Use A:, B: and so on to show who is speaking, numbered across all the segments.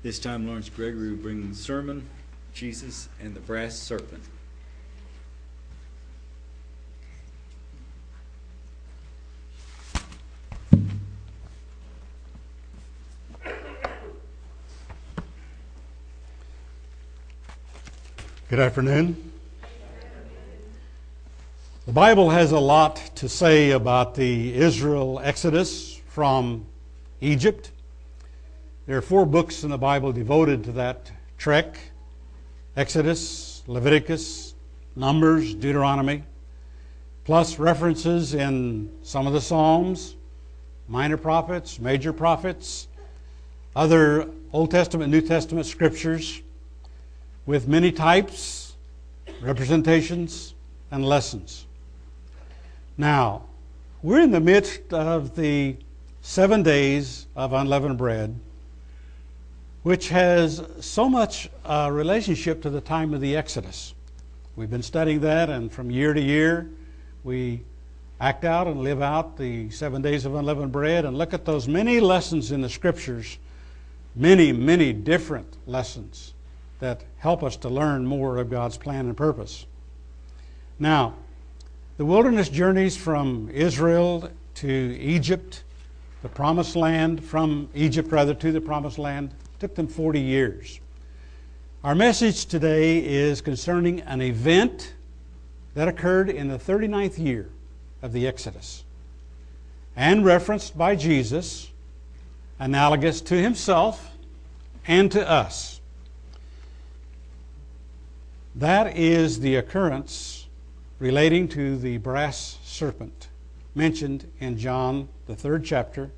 A: This time Lawrence Gregory will bring the sermon, Jesus and the Brass Serpent.
B: Good afternoon. The Bible has a lot to say about the Israel exodus from Egypt. There are four books in the Bible devoted to that trek Exodus, Leviticus, Numbers, Deuteronomy, plus references in some of the Psalms, minor prophets, major prophets, other Old Testament, New Testament scriptures with many types, representations, and lessons. Now, we're in the midst of the seven days of unleavened bread which has so much uh, relationship to the time of the Exodus. We've been studying that, and from year to year, we act out and live out the seven days of unleavened bread and look at those many lessons in the scriptures, many, many different lessons that help us to learn more of God's plan and purpose. Now, the wilderness journeys from Israel to Egypt, the promised land, from Egypt rather to the promised land, it took them 40 years. Our message today is concerning an event that occurred in the 39th year of the Exodus and referenced by Jesus, analogous to himself and to us. That is the occurrence relating to the brass serpent mentioned in John, the third chapter,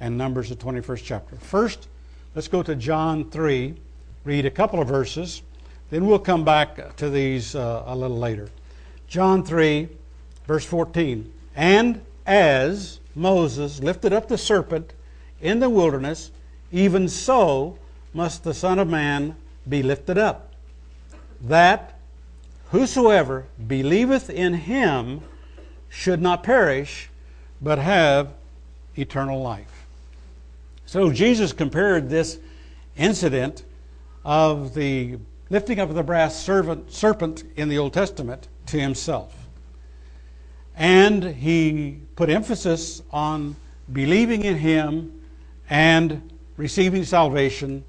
B: and Numbers, the 21st chapter. First, Let's go to John 3, read a couple of verses, then we'll come back to these uh, a little later. John 3, verse 14. And as Moses lifted up the serpent in the wilderness, even so must the Son of Man be lifted up, that whosoever believeth in him should not perish, but have eternal life. So Jesus compared this incident of the lifting up of the brass serpent in the Old Testament to himself. And he put emphasis on believing in him and receiving salvation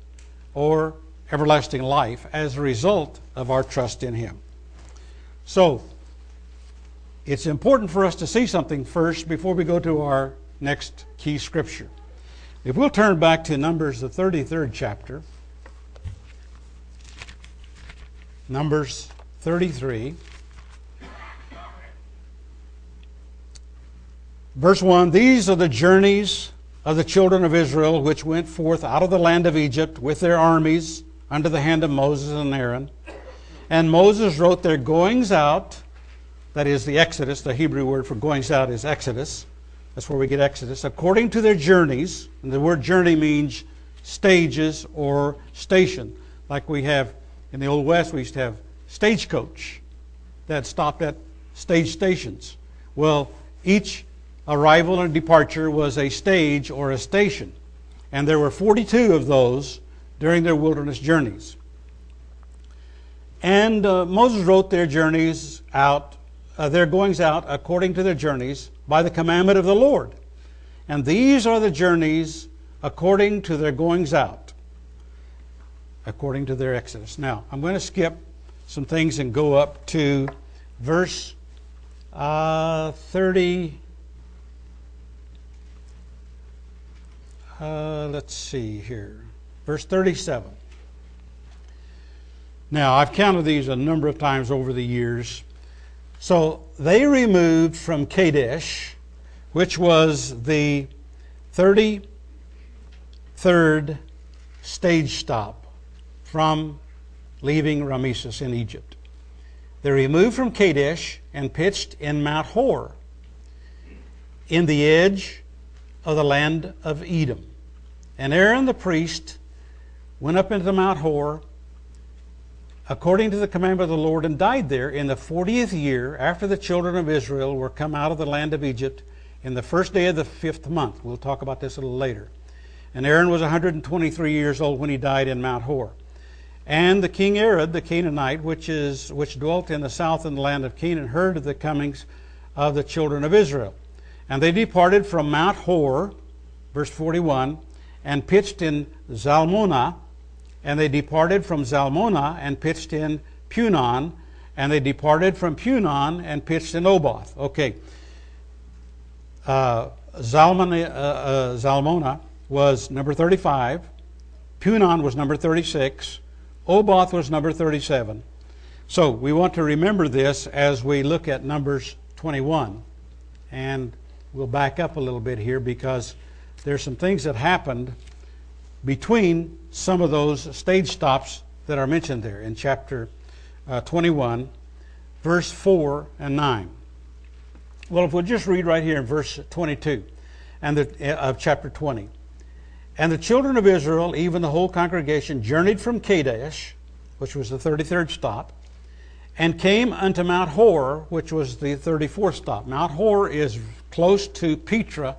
B: or everlasting life as a result of our trust in him. So, it's important for us to see something first before we go to our next key scripture. If we'll turn back to Numbers, the 33rd chapter, Numbers 33, verse 1 These are the journeys of the children of Israel which went forth out of the land of Egypt with their armies under the hand of Moses and Aaron. And Moses wrote their goings out, that is the Exodus, the Hebrew word for goings out is Exodus that's where we get Exodus. According to their journeys, and the word journey means stages or station. Like we have in the Old West, we used to have stagecoach that stopped at stage stations. Well, each arrival and departure was a stage or a station. And there were 42 of those during their wilderness journeys. And uh, Moses wrote their journeys out uh, their goings out according to their journeys by the commandment of the Lord. And these are the journeys according to their goings out, according to their exodus. Now, I'm going to skip some things and go up to verse uh, 30. Uh, let's see here. Verse 37. Now, I've counted these a number of times over the years. So they removed from Kadesh, which was the 33rd stage stop from leaving Rameses in Egypt. They removed from Kadesh and pitched in Mount Hor, in the edge of the land of Edom. And Aaron the priest went up into Mount Hor according to the commandment of the Lord, and died there in the fortieth year after the children of Israel were come out of the land of Egypt in the first day of the fifth month. We'll talk about this a little later. And Aaron was 123 years old when he died in Mount Hor. And the king Arad, the Canaanite, which, is, which dwelt in the south in the land of Canaan, heard of the comings of the children of Israel. And they departed from Mount Hor, verse 41, and pitched in Zalmonah, and they departed from Zalmonah and pitched in Punon. And they departed from Punon and pitched in Oboth. Okay. Uh, Zalmonah, uh, uh, Zalmonah was number 35. Punon was number 36. Oboth was number 37. So we want to remember this as we look at Numbers 21. And we'll back up a little bit here because there's some things that happened between some of those stage stops that are mentioned there in chapter uh, 21, verse 4 and 9. Well, if we'll just read right here in verse 22 and the, uh, of chapter 20. And the children of Israel, even the whole congregation, journeyed from Kadesh, which was the 33rd stop, and came unto Mount Hor, which was the 34th stop. Mount Hor is close to Petra.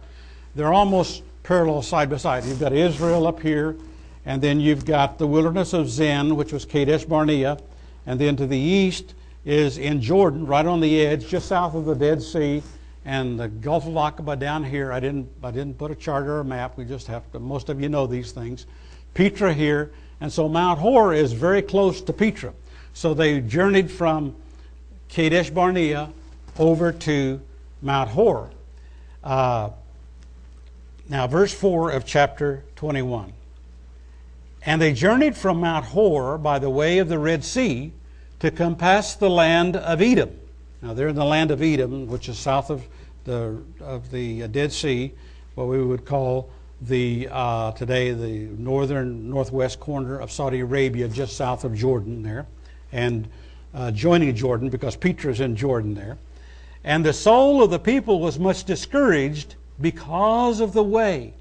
B: They're almost parallel side by side. You've got Israel up here, and then you've got the wilderness of Zin, which was Kadesh Barnea, and then to the east is in Jordan, right on the edge, just south of the Dead Sea, and the Gulf of Aqaba down here. I didn't, I didn't put a chart or a map. We just have to. Most of you know these things. Petra here, and so Mount Hor is very close to Petra. So they journeyed from Kadesh Barnea over to Mount Hor. Uh, now, verse 4 of chapter 21. And they journeyed from Mount Hor by the way of the Red Sea to come past the land of Edom. Now, they're in the land of Edom, which is south of the, of the Dead Sea, what we would call the, uh, today the northern, northwest corner of Saudi Arabia, just south of Jordan there, and uh, joining Jordan because Petra is in Jordan there. And the soul of the people was much discouraged because of the way.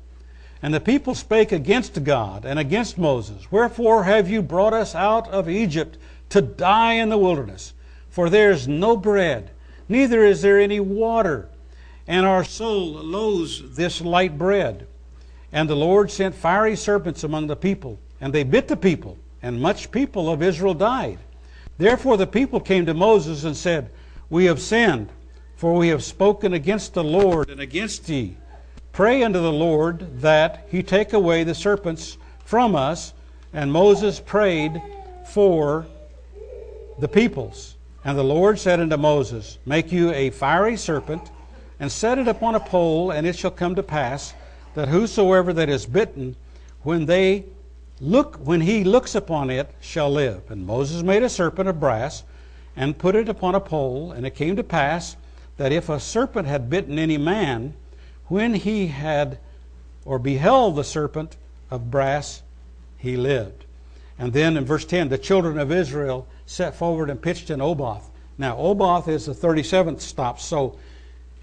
B: And the people spake against God and against Moses, Wherefore have you brought us out of Egypt to die in the wilderness? For there is no bread, neither is there any water, and our soul loathes this light bread. And the Lord sent fiery serpents among the people, and they bit the people, and much people of Israel died. Therefore the people came to Moses and said, We have sinned for we have spoken against the Lord and against thee. Pray unto the Lord that he take away the serpents from us. And Moses prayed for the peoples. And the Lord said unto Moses, Make you a fiery serpent, and set it upon a pole, and it shall come to pass that whosoever that is bitten, when they look when he looks upon it, shall live. And Moses made a serpent of brass, and put it upon a pole, and it came to pass that if a serpent had bitten any man, when he had or beheld the serpent of brass, he lived. And then in verse 10, the children of Israel set forward and pitched in Oboth. Now, Oboth is the 37th stop. So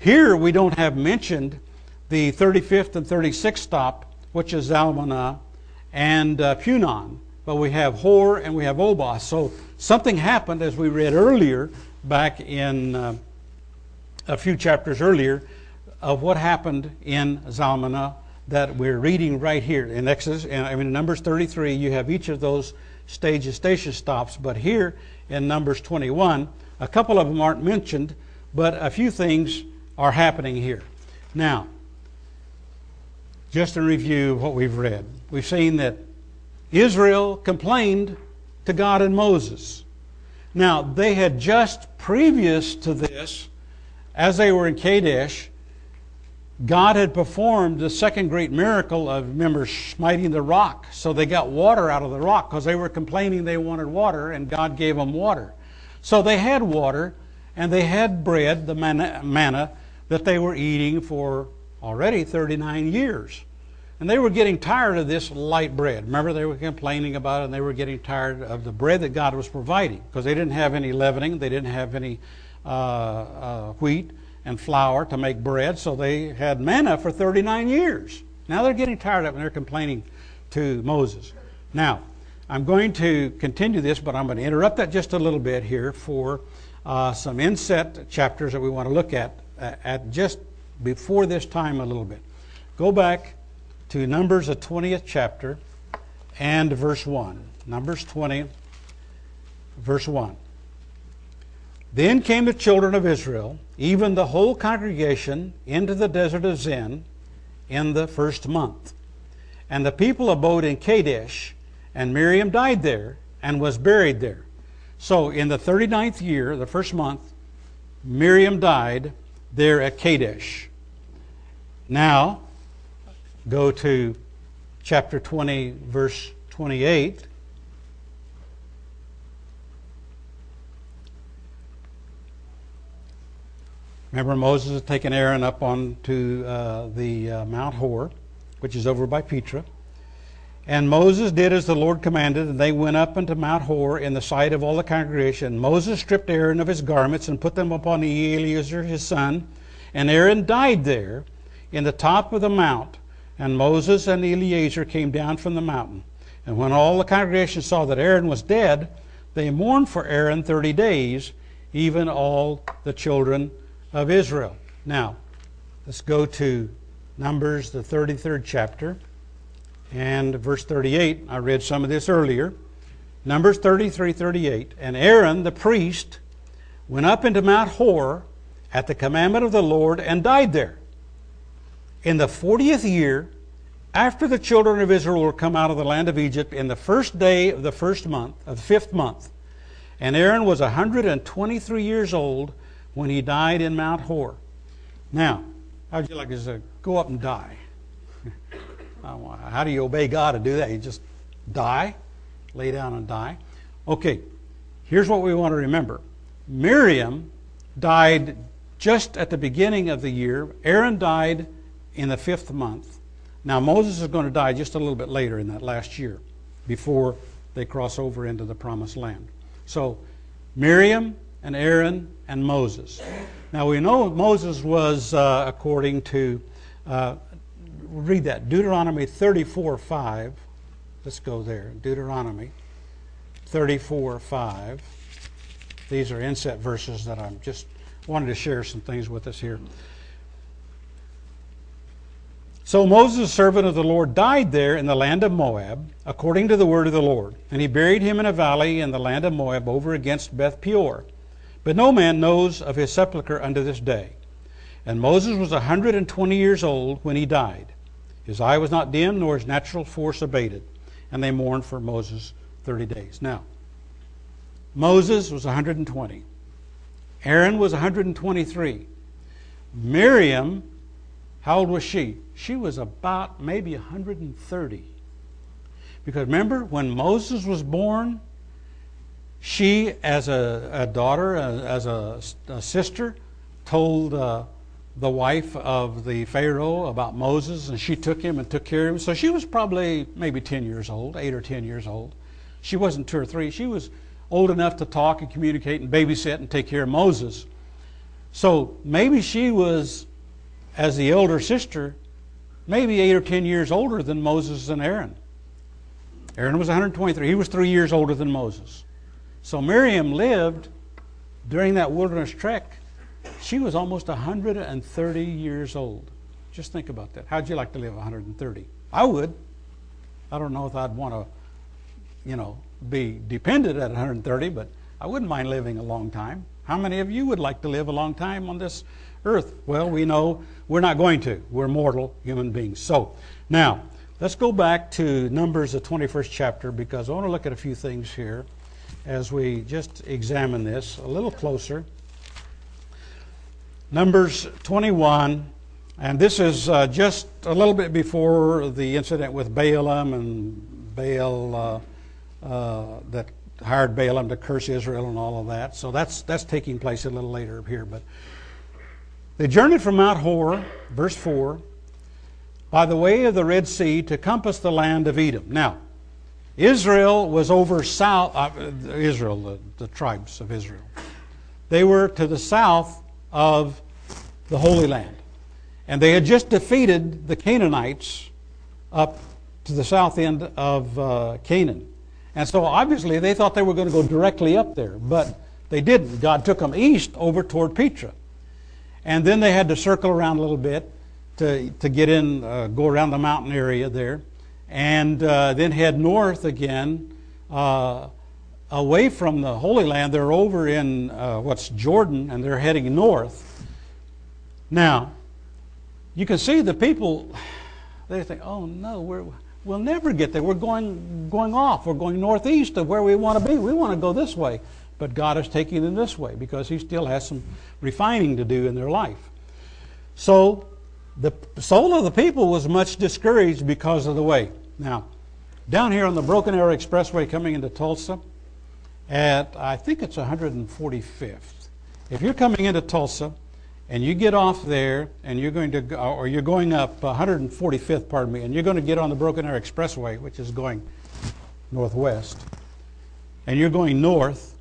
B: here we don't have mentioned the 35th and 36th stop, which is Zalmonah and uh, Punon. But we have Hor and we have Oboth. So something happened, as we read earlier back in. Uh, a few chapters earlier of what happened in Zalmonah that we're reading right here in Exodus, and I mean Numbers 33. You have each of those stages, station stops, but here in Numbers 21, a couple of them aren't mentioned, but a few things are happening here. Now, just in review of what we've read, we've seen that Israel complained to God and Moses. Now, they had just previous to this as they were in Kadesh, God had performed the second great miracle of, remember, smiting the rock. So they got water out of the rock because they were complaining they wanted water, and God gave them water. So they had water, and they had bread, the manna, manna that they were eating for already 39 years. And they were getting tired of this light bread. Remember, they were complaining about it, and they were getting tired of the bread that God was providing because they didn't have any leavening, they didn't have any uh, uh, wheat and flour to make bread, so they had manna for 39 years. Now they're getting tired of it and they're complaining to Moses. Now, I'm going to continue this, but I'm going to interrupt that just a little bit here for uh, some inset chapters that we want to look at uh, at just before this time a little bit. Go back to Numbers, the 20th chapter, and verse 1. Numbers 20, verse 1. Then came the children of Israel, even the whole congregation, into the desert of Zin in the first month. And the people abode in Kadesh, and Miriam died there and was buried there. So in the 39th year, the first month, Miriam died there at Kadesh. Now, go to chapter 20, verse 28. Remember, Moses had taken Aaron up onto uh, the uh, Mount Hor, which is over by Petra. And Moses did as the Lord commanded, and they went up unto Mount Hor in the sight of all the congregation. Moses stripped Aaron of his garments and put them upon Eleazar his son. And Aaron died there in the top of the mount. And Moses and Eleazar came down from the mountain. And when all the congregation saw that Aaron was dead, they mourned for Aaron thirty days, even all the children of Israel. Now, let's go to Numbers, the 33rd chapter, and verse 38. I read some of this earlier. Numbers 33 38. And Aaron the priest went up into Mount Hor at the commandment of the Lord and died there. In the 40th year, after the children of Israel were come out of the land of Egypt, in the first day of the first month, of the fifth month, and Aaron was 123 years old when he died in Mount Hor. Now, how would you like to go up and die? how do you obey God to do that? You just die, lay down and die. Okay, here's what we want to remember Miriam died just at the beginning of the year, Aaron died in the fifth month. Now, Moses is going to die just a little bit later in that last year before they cross over into the promised land. So, Miriam and Aaron and Moses. Now we know Moses was, uh, according to, uh, read that, Deuteronomy 34 5. Let's go there. Deuteronomy 34 5. These are inset verses that I'm just wanted to share some things with us here. So Moses, servant of the Lord, died there in the land of Moab, according to the word of the Lord. And he buried him in a valley in the land of Moab over against Beth Peor. But no man knows of his sepulchre unto this day. And Moses was a hundred and twenty years old when he died. His eye was not dim, nor his natural force abated. And they mourned for Moses 30 days. Now, Moses was 120. Aaron was 123. Miriam, how old was she? She was about maybe 130. Because remember, when Moses was born, she, as a, a daughter, uh, as a, a sister, told uh, the wife of the Pharaoh about Moses, and she took him and took care of him. So she was probably maybe 10 years old, 8 or 10 years old. She wasn't two or three. She was old enough to talk and communicate and babysit and take care of Moses. So maybe she was, as the elder sister, maybe 8 or 10 years older than Moses and Aaron. Aaron was 123. He was three years older than Moses. So Miriam lived during that wilderness trek. She was almost 130 years old. Just think about that. How'd you like to live 130? I would. I don't know if I'd want to, you know, be dependent at 130, but I wouldn't mind living a long time. How many of you would like to live a long time on this earth? Well, we know we're not going to. We're mortal human beings. So, now, let's go back to Numbers, the 21st chapter, because I want to look at a few things here as we just examine this a little closer. Numbers 21, and this is uh, just a little bit before the incident with Balaam and Baal uh, uh, that hired Balaam to curse Israel and all of that. So that's, that's taking place a little later here. But they journeyed from Mount Hor, verse 4, by the way of the Red Sea to compass the land of Edom. Now, Israel was over south, uh, Israel, the, the tribes of Israel. They were to the south of the Holy Land. And they had just defeated the Canaanites up to the south end of uh, Canaan. And so obviously they thought they were going to go directly up there, but they didn't. God took them east over toward Petra. And then they had to circle around a little bit to, to get in, uh, go around the mountain area there and uh, then head north again uh, away from the Holy Land. They're over in uh, what's Jordan, and they're heading north. Now, you can see the people, they think, oh no, we will never get there. We're going, going off. We're going northeast of where we want to be. We want to go this way. But God is taking them this way because He still has some refining to do in their life. So the soul of the people was much discouraged because of the way. Now, down here on the Broken Arrow Expressway coming into Tulsa, at I think it's 145th. If you're coming into Tulsa and you get off there and you're going to, go, or you're going up 145th, pardon me, and you're going to get on the Broken Arrow Expressway, which is going northwest, and you're going north,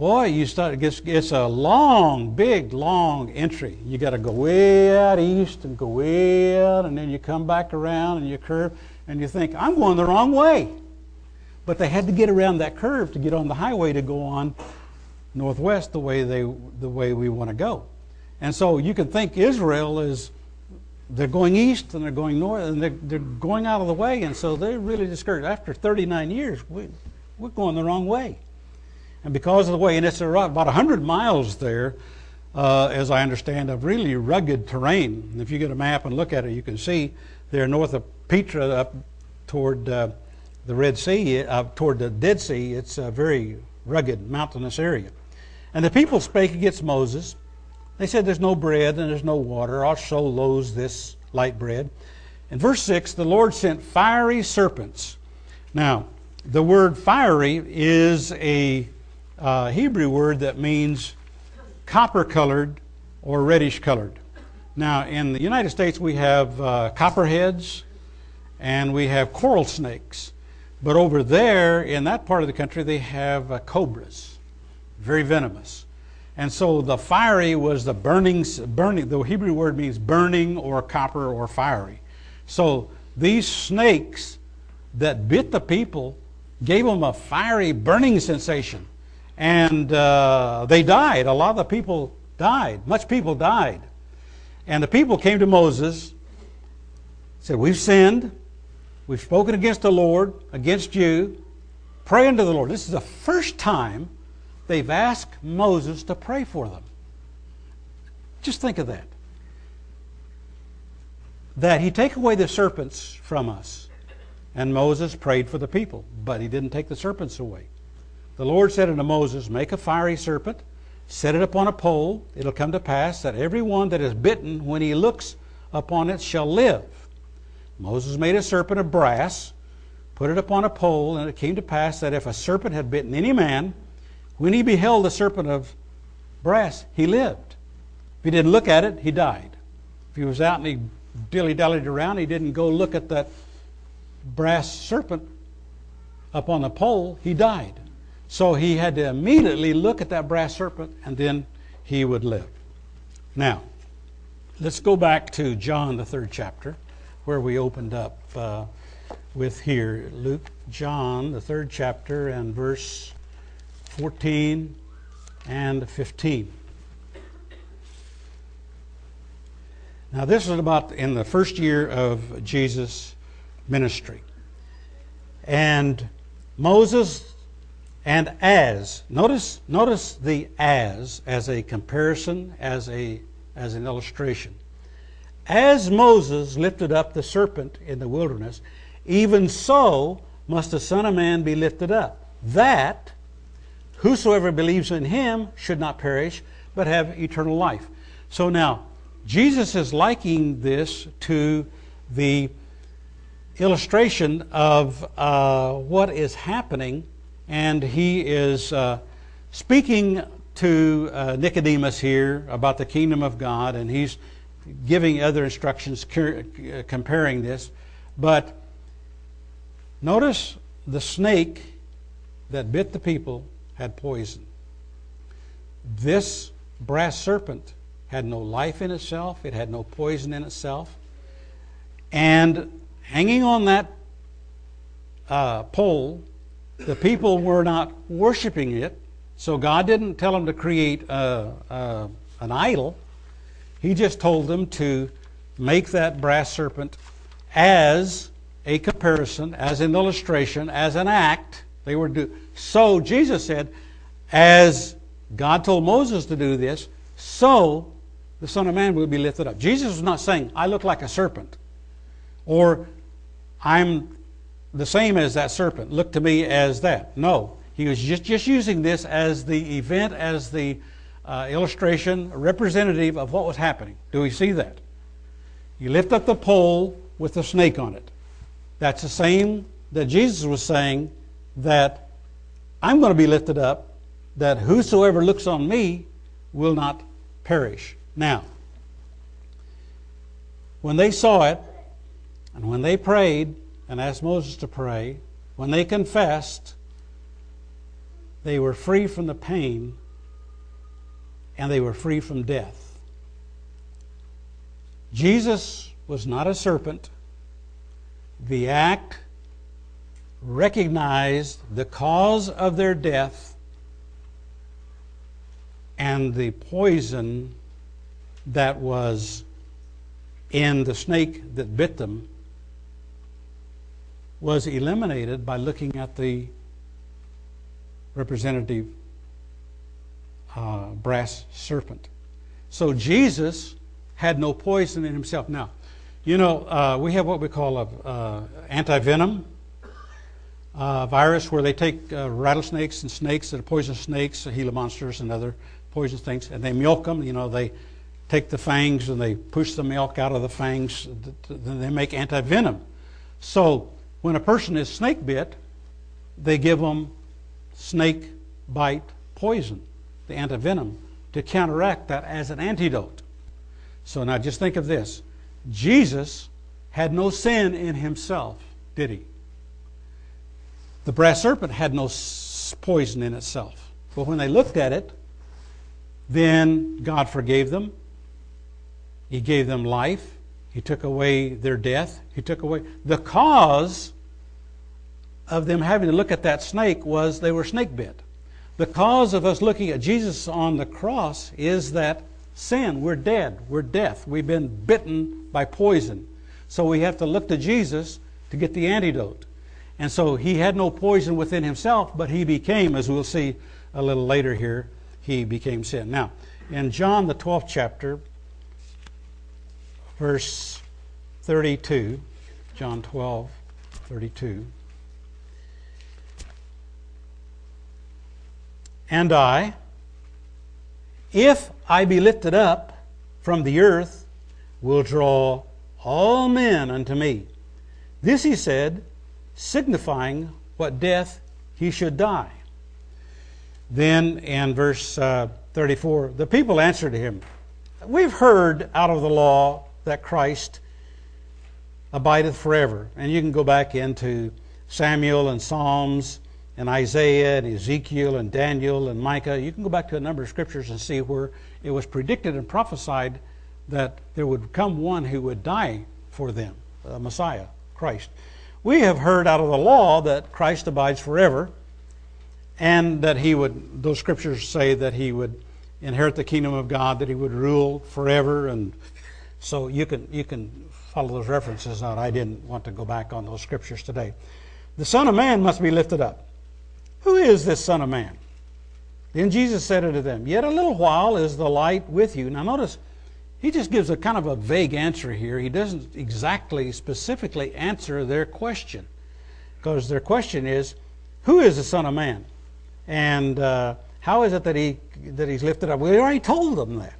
B: boy, you start. it's a long, big, long entry. You got to go way out east and go way out, and then you come back around and you curve, and you think, I'm going the wrong way. But they had to get around that curve to get on the highway to go on northwest the way they the way we want to go. And so you can think Israel is they're going east and they're going north and they're, they're going out of the way, and so they're really discouraged. After 39 years, we, we're going the wrong way. And because of the way, and it's about 100 miles there, uh, as I understand, of really rugged terrain. And if you get a map and look at it, you can see there north of Petra up toward uh, the Red Sea, uh, toward the Dead Sea, it's a very rugged, mountainous area. And the people spake against Moses. They said, There's no bread and there's no water. Our soul loathes this light bread. In verse 6, the Lord sent fiery serpents. Now, the word fiery is a uh, Hebrew word that means copper colored or reddish colored. Now, in the United States, we have uh, copperheads and we have coral snakes. But over there, in that part of the country, they have uh, cobras, very venomous. And so the fiery was the burning, burning, the Hebrew word means burning or copper or fiery. So these snakes that bit the people gave them a fiery burning sensation. And uh, they died. A lot of the people died. Much people died. And the people came to Moses, said, We've sinned. We've spoken against the Lord, against you. Pray unto the Lord. This is the first time they've asked Moses to pray for them. Just think of that. That he take away the serpents from us. And Moses prayed for the people, but he didn't take the serpents away. The Lord said unto Moses, Make a fiery serpent, set it upon a pole. It'll come to pass that every one that is bitten, when he looks upon it, shall live. Moses made a serpent of brass, put it upon a pole, and it came to pass that if a serpent had bitten any man, when he beheld the serpent of brass, he lived. If he didn't look at it, he died. If he was out and he dilly dallied around, he didn't go look at that brass serpent up on the pole, he died. So he had to immediately look at that brass serpent and then he would live. Now, let's go back to John, the third chapter, where we opened up uh, with here. Luke, John, the third chapter, and verse 14 and 15. Now, this is about in the first year of Jesus' ministry. And Moses, and as. Notice, notice the as as a comparison, as, a, as an illustration. As Moses lifted up the serpent in the wilderness, even so must the Son of Man be lifted up, that whosoever believes in him should not perish, but have eternal life. So now, Jesus is likening this to the illustration of uh, what is happening and he is uh, speaking to uh, Nicodemus here about the kingdom of God, and he's giving other instructions uh, comparing this. But notice the snake that bit the people had poison. This brass serpent had no life in itself, it had no poison in itself. And hanging on that uh, pole the people were not worshiping it, so God didn't tell them to create a, a, an idol. He just told them to make that brass serpent as a comparison, as an illustration, as an act. They were do- so Jesus said, as God told Moses to do this, so the Son of Man will be lifted up. Jesus was not saying, I look like a serpent, or I'm the same as that serpent. Look to me as that. No, he was just, just using this as the event, as the uh, illustration, representative of what was happening. Do we see that? You lift up the pole with the snake on it. That's the same that Jesus was saying that I'm going to be lifted up, that whosoever looks on me will not perish. Now, when they saw it, and when they prayed, and asked Moses to pray, when they confessed, they were free from the pain and they were free from death. Jesus was not a serpent. The act recognized the cause of their death and the poison that was in the snake that bit them was eliminated by looking at the representative uh, brass serpent. So Jesus had no poison in himself. Now, you know, uh, we have what we call a uh, antivenom uh, virus, where they take uh, rattlesnakes and snakes that are poisonous snakes, Gila monsters, and other poisonous things, and they milk them. You know, they take the fangs and they push the milk out of the fangs. Then they make antivenom. So when a person is snake bit, they give them snake bite poison, the antivenom, to counteract that as an antidote. So now just think of this Jesus had no sin in himself, did he? The brass serpent had no poison in itself. But when they looked at it, then God forgave them. He gave them life. He took away their death. He took away. The cause of them having to look at that snake was they were snake bit. The cause of us looking at Jesus on the cross is that sin. We're dead. We're death. We've been bitten by poison. So we have to look to Jesus to get the antidote. And so he had no poison within himself, but he became, as we'll see a little later here, he became sin. Now, in John, the 12th chapter, verse 32, John 12, 32. And I, if I be lifted up from the earth, will draw all men unto me. This he said, signifying what death he should die. Then in verse uh, 34, the people answered him, We've heard out of the law that Christ abideth forever. And you can go back into Samuel and Psalms and Isaiah and Ezekiel and Daniel and Micah. You can go back to a number of scriptures and see where it was predicted and prophesied that there would come one who would die for them, the Messiah, Christ. We have heard out of the law that Christ abides forever and that he would, those scriptures say that he would inherit the kingdom of God, that he would rule forever and so you can, you can follow those references out. I didn't want to go back on those scriptures today. The Son of Man must be lifted up. Who is this Son of Man? Then Jesus said unto them, Yet a little while is the light with you. Now notice, he just gives a kind of a vague answer here. He doesn't exactly, specifically answer their question. Because their question is, Who is the Son of Man? And uh, how is it that, he, that he's lifted up? We already told them that.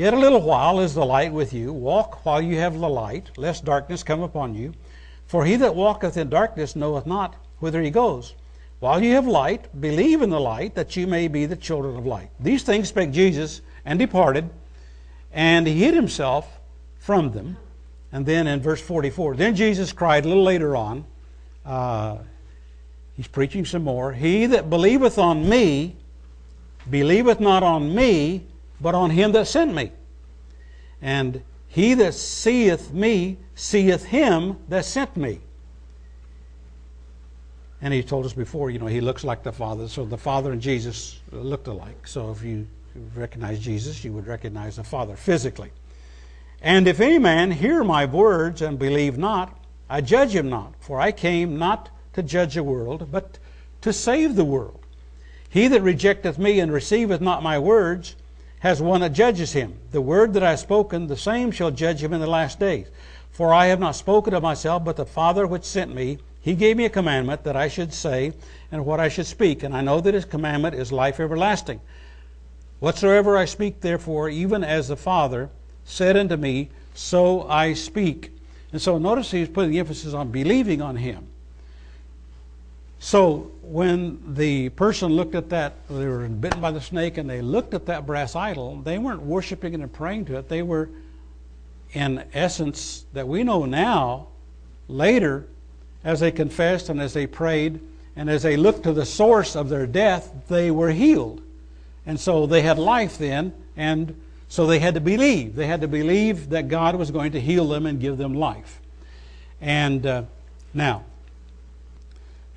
B: Yet a little while is the light with you. Walk while you have the light, lest darkness come upon you. For he that walketh in darkness knoweth not whither he goes. While you have light, believe in the light, that you may be the children of light. These things spake Jesus and departed, and he hid himself from them. And then in verse 44, then Jesus cried a little later on, uh, he's preaching some more, He that believeth on me, believeth not on me, but on him that sent me. And he that seeth me seeth him that sent me. And he told us before, you know, he looks like the Father. So the Father and Jesus looked alike. So if you recognize Jesus, you would recognize the Father physically. And if any man hear my words and believe not, I judge him not, for I came not to judge the world, but to save the world. He that rejecteth me and receiveth not my words, has one that judges him. The word that I have spoken, the same shall judge him in the last days. For I have not spoken of myself, but the Father which sent me, he gave me a commandment that I should say and what I should speak. And I know that his commandment is life everlasting. Whatsoever I speak, therefore, even as the Father said unto me, so I speak. And so notice he's putting the emphasis on believing on him. So when the person looked at that, they were bitten by the snake, and they looked at that brass idol, they weren't worshiping it and praying to it. They were, in essence, that we know now, later, as they confessed and as they prayed and as they looked to the source of their death, they were healed. And so they had life then, and so they had to believe. They had to believe that God was going to heal them and give them life. And uh, now,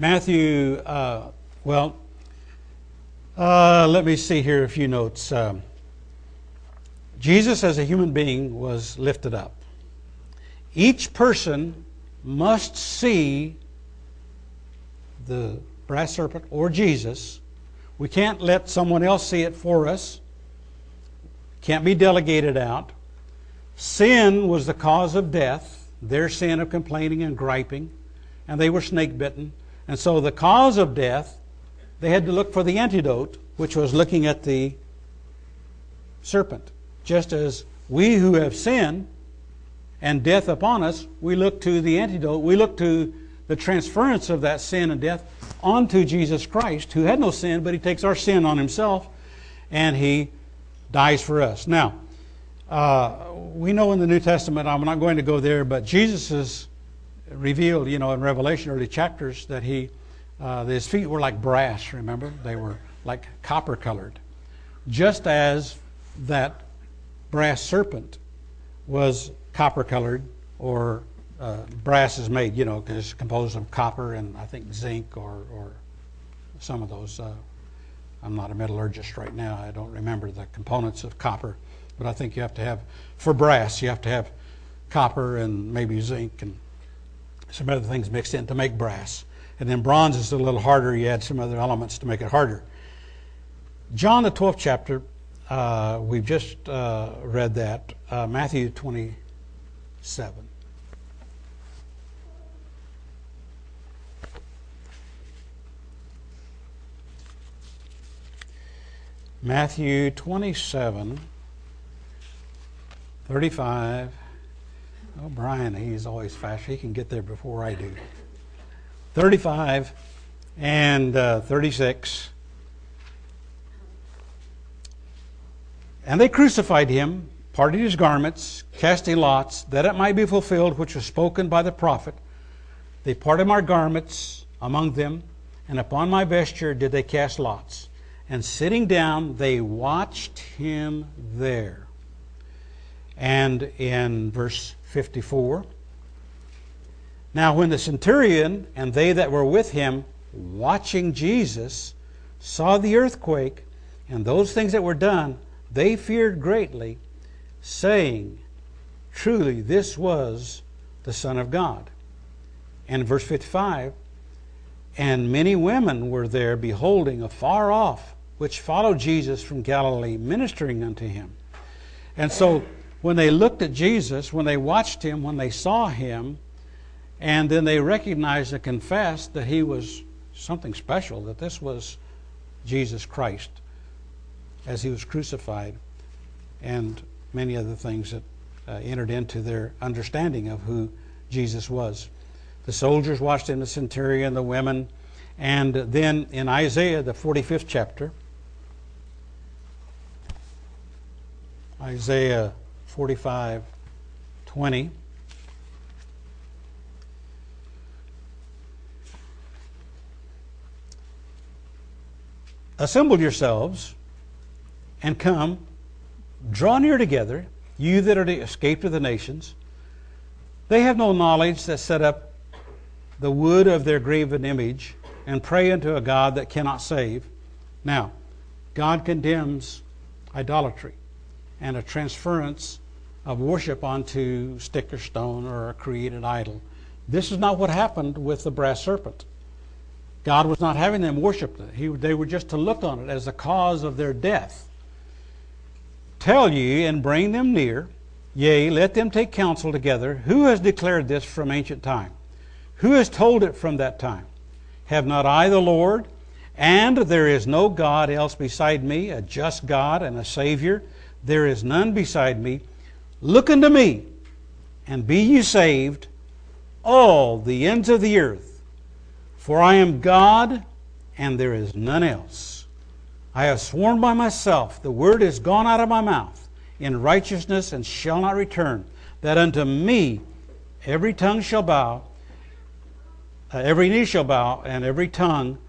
B: Matthew, uh, well, uh, let me see here a few notes. Um, Jesus, as a human being, was lifted up. Each person must see the brass serpent or Jesus. We can't let someone else see it for us, can't be delegated out. Sin was the cause of death, their sin of complaining and griping, and they were snake bitten. And so the cause of death, they had to look for the antidote, which was looking at the serpent. Just as we who have sinned and death upon us, we look to the antidote, we look to the transference of that sin and death onto Jesus Christ, who had no sin, but he takes our sin on himself and he dies for us. Now, uh, we know in the New Testament, I'm not going to go there, but Jesus' revealed, you know, in Revelation early chapters that he, uh, his feet were like brass, remember? They were like copper colored. Just as that brass serpent was copper colored or uh, brass is made, you know, because it's composed of copper and I think zinc or, or some of those. Uh, I'm not a metallurgist right now. I don't remember the components of copper, but I think you have to have, for brass, you have to have copper and maybe zinc and some other things mixed in to make brass. And then bronze is a little harder. You add some other elements to make it harder. John, the 12th chapter, uh, we've just uh, read that. Uh, Matthew 27. Matthew 27, 35 Oh, Brian, he's always fast. He can get there before I do. 35 and uh, 36. And they crucified him, parted his garments, casting lots, that it might be fulfilled which was spoken by the prophet. They parted my garments among them, and upon my vesture did they cast lots. And sitting down, they watched him there. And in verse 54. Now, when the centurion and they that were with him, watching Jesus, saw the earthquake and those things that were done, they feared greatly, saying, Truly, this was the Son of God. And verse 55 And many women were there beholding afar off, which followed Jesus from Galilee, ministering unto him. And so when they looked at Jesus, when they watched him, when they saw him, and then they recognized and confessed that he was something special, that this was Jesus Christ as he was crucified, and many other things that uh, entered into their understanding of who Jesus was. The soldiers watched him, the centurion, the women, and then in Isaiah, the 45th chapter, Isaiah 45 20. Assemble yourselves and come, draw near together, you that are escaped of the nations. They have no knowledge that set up the wood of their graven image and pray unto a God that cannot save. Now, God condemns idolatry and a transference of worship onto stick or stone or a created idol. This is not what happened with the brass serpent. God was not having them worship it. He, they were just to look on it as the cause of their death. Tell ye and bring them near, yea, let them take counsel together. Who has declared this from ancient time? Who has told it from that time? Have not I the Lord? And there is no God else beside me, a just God and a Savior. There is none beside me Look unto me, and be ye saved, all the ends of the earth. For I am God, and there is none else. I have sworn by myself, the word is gone out of my mouth in righteousness and shall not return, that unto me every tongue shall bow, uh, every knee shall bow, and every tongue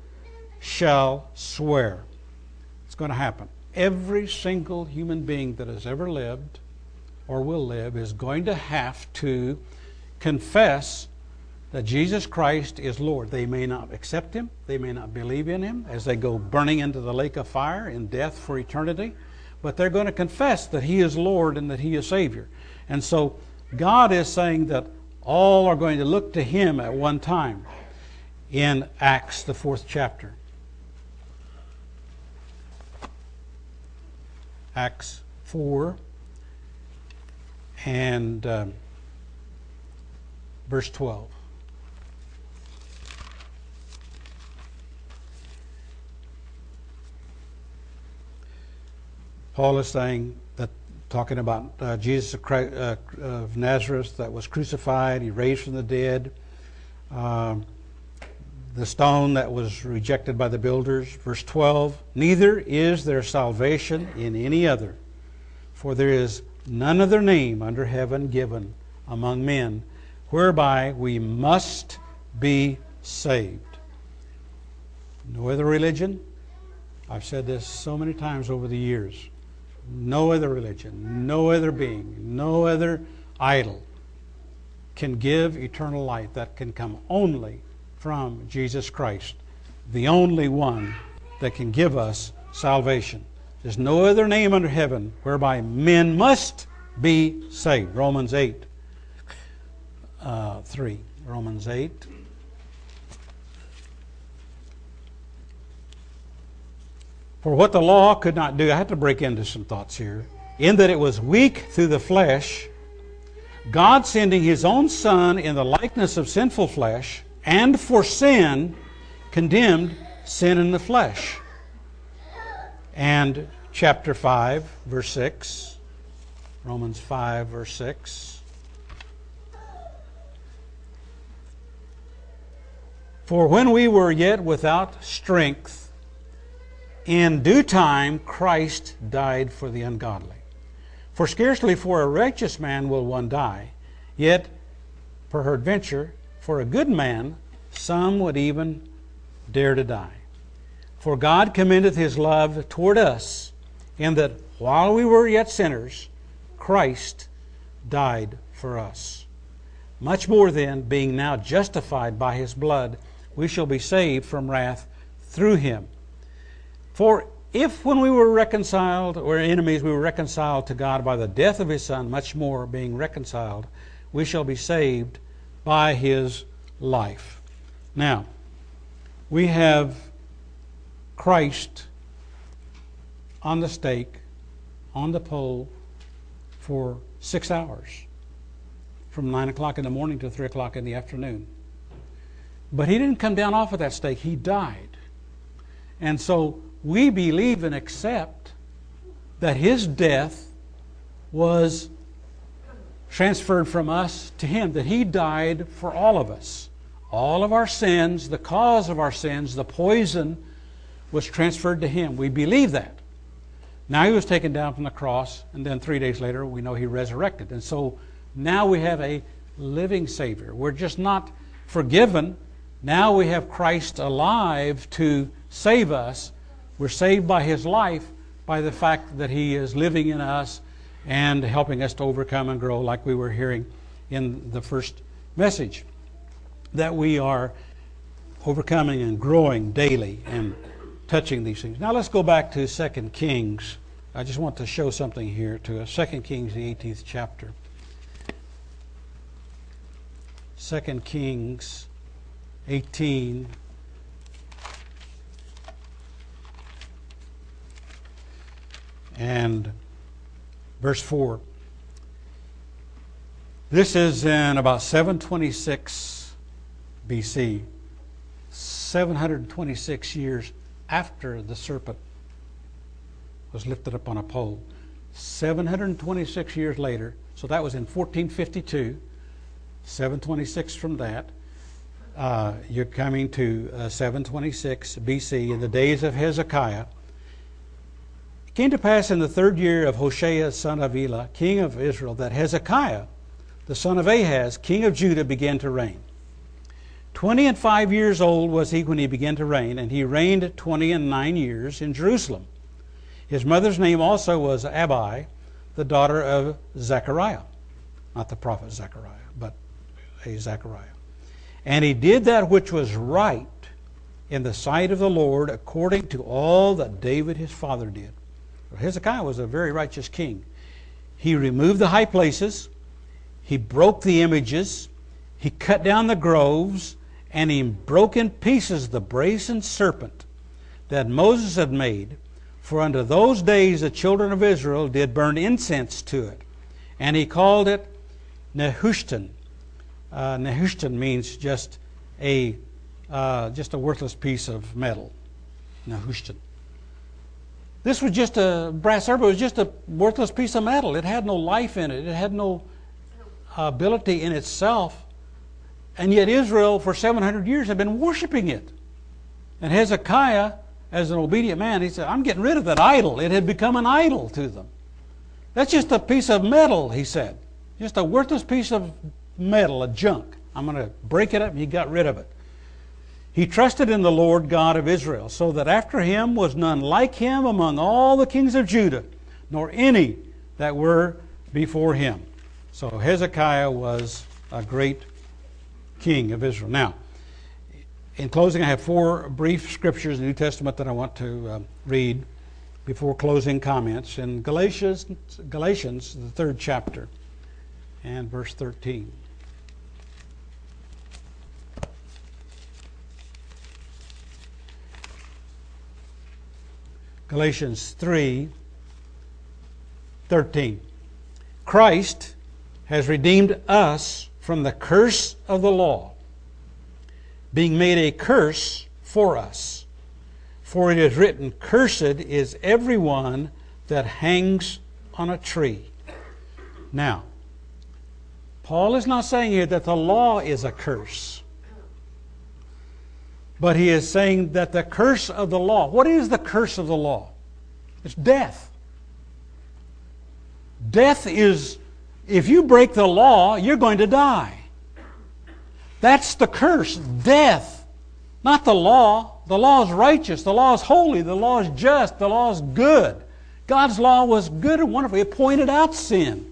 B: shall swear. It's going to happen. Every single human being that has ever lived or will live is going to have to confess that Jesus Christ is Lord. They may not accept him, they may not believe in him as they go burning into the lake of fire in death for eternity, but they're going to confess that he is Lord and that he is Savior. And so God is saying that all are going to look to him at one time in Acts, the fourth chapter. Acts 4 and um, verse 12. Paul is saying that, talking about uh, Jesus Christ, uh, of Nazareth that was crucified, he raised from the dead, um, the stone that was rejected by the builders. Verse 12 Neither is there salvation in any other, for there is none other name under heaven given among men whereby we must be saved. No other religion. I've said this so many times over the years. No other religion, no other being, no other idol can give eternal life that can come only from Jesus Christ, the only one that can give us salvation. There's no other name under heaven whereby men must be saved. Romans 8, uh, 3. Romans 8. For what the law could not do, I had to break into some thoughts here. In that it was weak through the flesh, God sending his own Son in the likeness of sinful flesh, and for sin, condemned sin in the flesh and chapter 5, verse 6. Romans 5, verse 6. For when we were yet without strength, in due time Christ died for the ungodly. For scarcely for a righteous man will one die, yet peradventure for a good man some would even dare to die. For God commendeth his love toward us, in that while we were yet sinners, Christ died for us. Much more then, being now justified by his blood, we shall be saved from wrath through him. For if when we were reconciled, or enemies, we were reconciled to God by the death of his Son, much more being reconciled, we shall be saved by his life. Now, we have Christ on the stake, on the pole, for six hours from 9 o'clock in the morning to 3 o'clock in the afternoon. But he didn't come down off of that stake, he died. And so we believe and accept that his death was transferred from us to him, that he died for all of us. All of our sins, the cause of our sins, the poison was transferred to him. We believe that. Now he was taken down from the cross, and then three days later, we know he resurrected. And so now we have a living Savior. We're just not forgiven. Now we have Christ alive to save us. We're saved by his life, by the fact that he is living in us and helping us to overcome and grow, like we were hearing in the first message. That we are overcoming and growing daily and touching these things. Now let's go back to 2 Kings. I just want to show something here to us. 2 Kings, the 18th chapter. 2 Kings 18. And verse 4. This is in about 726 BC, 726 years after the serpent was lifted up on a pole. 726 years later, so that was in 1452, 726 from that, uh, you're coming to uh, 726 BC in the days of Hezekiah. It came to pass in the third year of Hoshea son of Elah, king of Israel, that Hezekiah, the son of Ahaz, king of Judah, began to reign. Twenty and five years old was he when he began to reign, and he reigned twenty and nine years in Jerusalem. His mother's name also was Abi, the daughter of Zechariah. Not the prophet Zechariah, but a Zechariah. And he did that which was right in the sight of the Lord according to all that David his father did. Hezekiah was a very righteous king. He removed the high places, he broke the images, he cut down the groves, and he broke in pieces the brazen serpent that Moses had made. For unto those days the children of Israel did burn incense to it. And he called it Nehushtan. Uh, Nehushtan means just a, uh, just a worthless piece of metal. Nehushtan. This was just a brass serpent. It was just a worthless piece of metal. It had no life in it. It had no ability in itself and yet Israel for 700 years had been worshiping it. And Hezekiah, as an obedient man, he said, I'm getting rid of that idol. It had become an idol to them. That's just a piece of metal, he said. Just a worthless piece of metal, a junk. I'm going to break it up. And he got rid of it. He trusted in the Lord God of Israel, so that after him was none like him among all the kings of Judah, nor any that were before him. So Hezekiah was a great king of Israel. Now, in closing, I have four brief scriptures in the New Testament that I want to uh, read before closing comments. In Galatians, Galatians, the third chapter, and verse 13. Galatians 3 13. Christ has redeemed us from the curse of the law, being made a curse for us. For it is written, Cursed is everyone that hangs on a tree. Now, Paul is not saying here that the law is a curse, but he is saying that the curse of the law, what is the curse of the law? It's death. Death is if you break the law, you're going to die. That's the curse, death, not the law. The law is righteous, the law is holy, the law is just, the law is good. God's law was good and wonderful. It pointed out sin.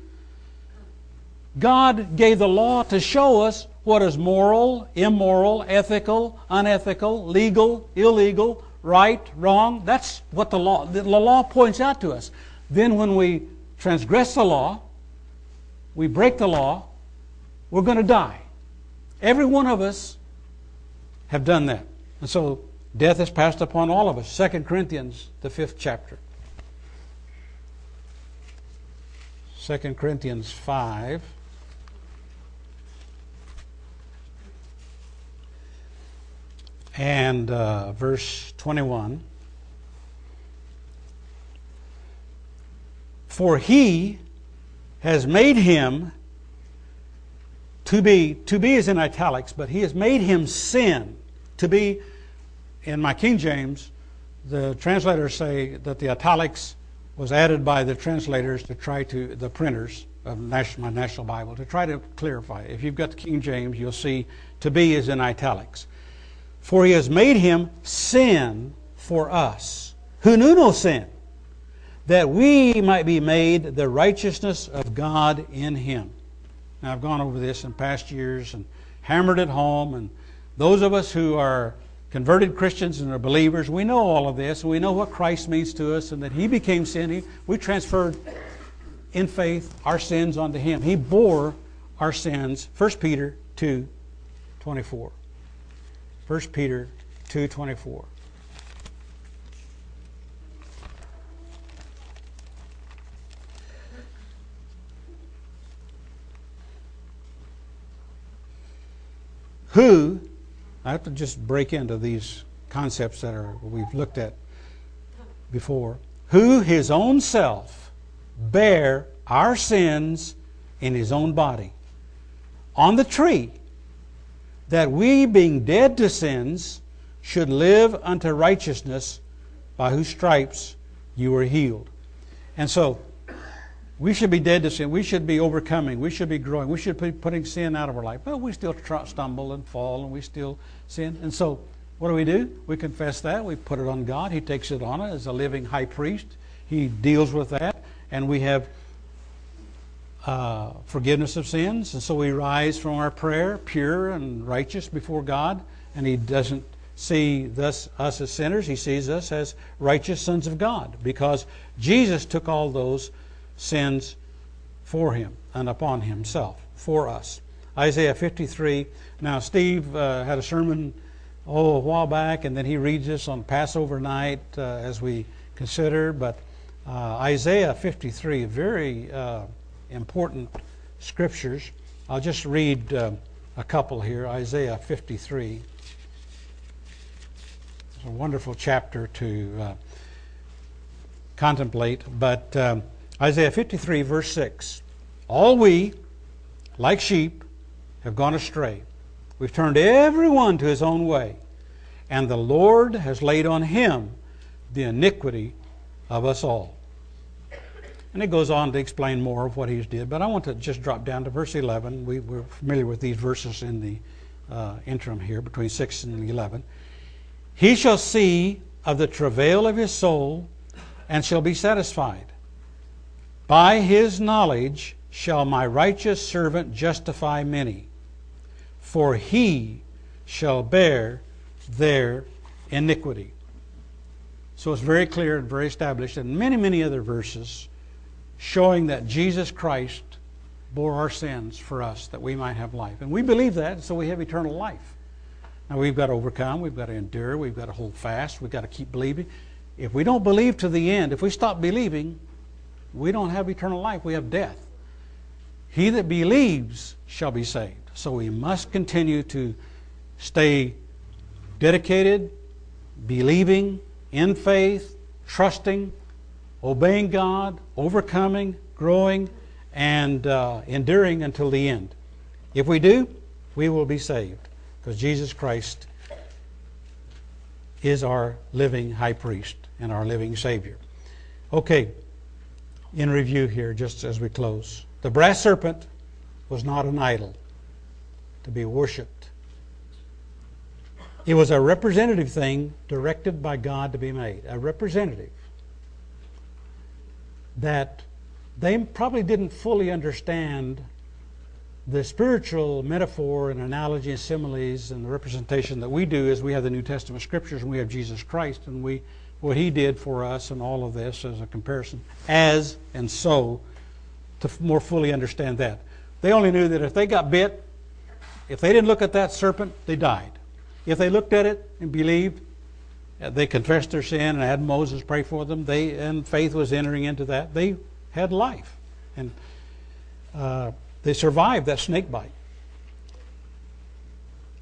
B: God gave the law to show us what is moral, immoral, ethical, unethical, legal, illegal, right, wrong. That's what the law the law points out to us. Then when we transgress the law, we break the law, we're going to die. Every one of us have done that. And so death has passed upon all of us. Second Corinthians, the fifth chapter. 2 Corinthians 5. And uh, verse 21. For he has made him to be to be is in italics but he has made him sin to be in my king james the translators say that the italics was added by the translators to try to the printers of national, my national bible to try to clarify if you've got the king james you'll see to be is in italics for he has made him sin for us who knew no sin that we might be made the righteousness of God in him. Now, I've gone over this in past years and hammered it home, and those of us who are converted Christians and are believers, we know all of this. We know what Christ means to us and that he became sin. we transferred in faith our sins onto him. He bore our sins. 1 Peter 2 24. 1 Peter 2 24. who, I have to just break into these concepts that are we've looked at before, who his own self bare our sins in his own body on the tree, that we, being dead to sins, should live unto righteousness, by whose stripes you were healed. And so, we should be dead to sin. We should be overcoming. We should be growing. We should be putting sin out of our life. But we still tr- stumble and fall and we still sin. And so, what do we do? We confess that. We put it on God. He takes it on as a living high priest. He deals with that. And we have uh, forgiveness of sins. And so we rise from our prayer pure and righteous before God. And He doesn't see thus us as sinners. He sees us as righteous sons of God because Jesus took all those sins for him and upon himself for us. Isaiah 53. Now, Steve uh, had a sermon oh, a while back, and then he reads this on Passover night uh, as we consider. But uh, Isaiah 53, very uh, important scriptures. I'll just read uh, a couple here. Isaiah 53. It's a wonderful chapter to uh, contemplate, but. Um, Isaiah 53, verse 6. All we, like sheep, have gone astray. We've turned everyone to his own way, and the Lord has laid on him the iniquity of us all. And it goes on to explain more of what he's did, but I want to just drop down to verse 11. We, are familiar with these verses in the uh, interim here between 6 and 11. He shall see of the travail of his soul and shall be satisfied. By his knowledge shall my righteous servant justify many, for he shall bear their iniquity. So it's very clear and very established, and many, many other verses showing that Jesus Christ bore our sins for us that we might have life. And we believe that, so we have eternal life. Now we've got to overcome, we've got to endure, we've got to hold fast, we've got to keep believing. If we don't believe to the end, if we stop believing, we don't have eternal life, we have death. He that believes shall be saved. So we must continue to stay dedicated, believing, in faith, trusting, obeying God, overcoming, growing, and uh, enduring until the end. If we do, we will be saved because Jesus Christ is our living high priest and our living Savior. Okay in review here just as we close. The brass serpent was not an idol to be worshiped, it was a representative thing directed by God to be made, a representative that they probably didn't fully understand the spiritual metaphor and analogy and similes and the representation that we do is we have the New Testament scriptures and we have Jesus Christ and we what He did for us and all of this as a comparison, as and so, to more fully understand that. They only knew that if they got bit, if they didn't look at that serpent, they died. If they looked at it and believed, uh, they confessed their sin and had Moses pray for them. They and faith was entering into that. They had life, and uh, they survived that snake bite.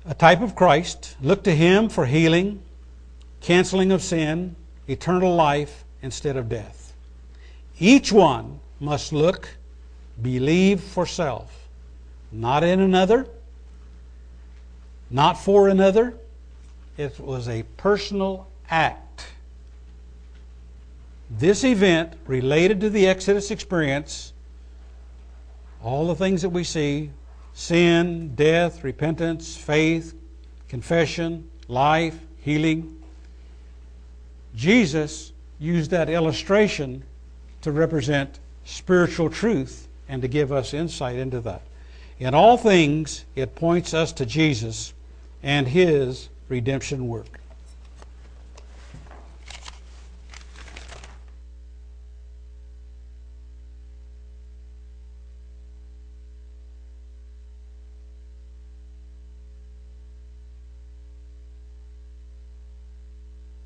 B: A type of Christ. Look to Him for healing, canceling of sin, eternal life instead of death. Each one must look, believe for self, not in another, not for another. It was a personal act. This event related to the Exodus experience, all the things that we see sin, death, repentance, faith, confession, life, healing, Jesus used that illustration to represent spiritual truth and to give us insight into that. In all things, it points us to Jesus and his redemption work.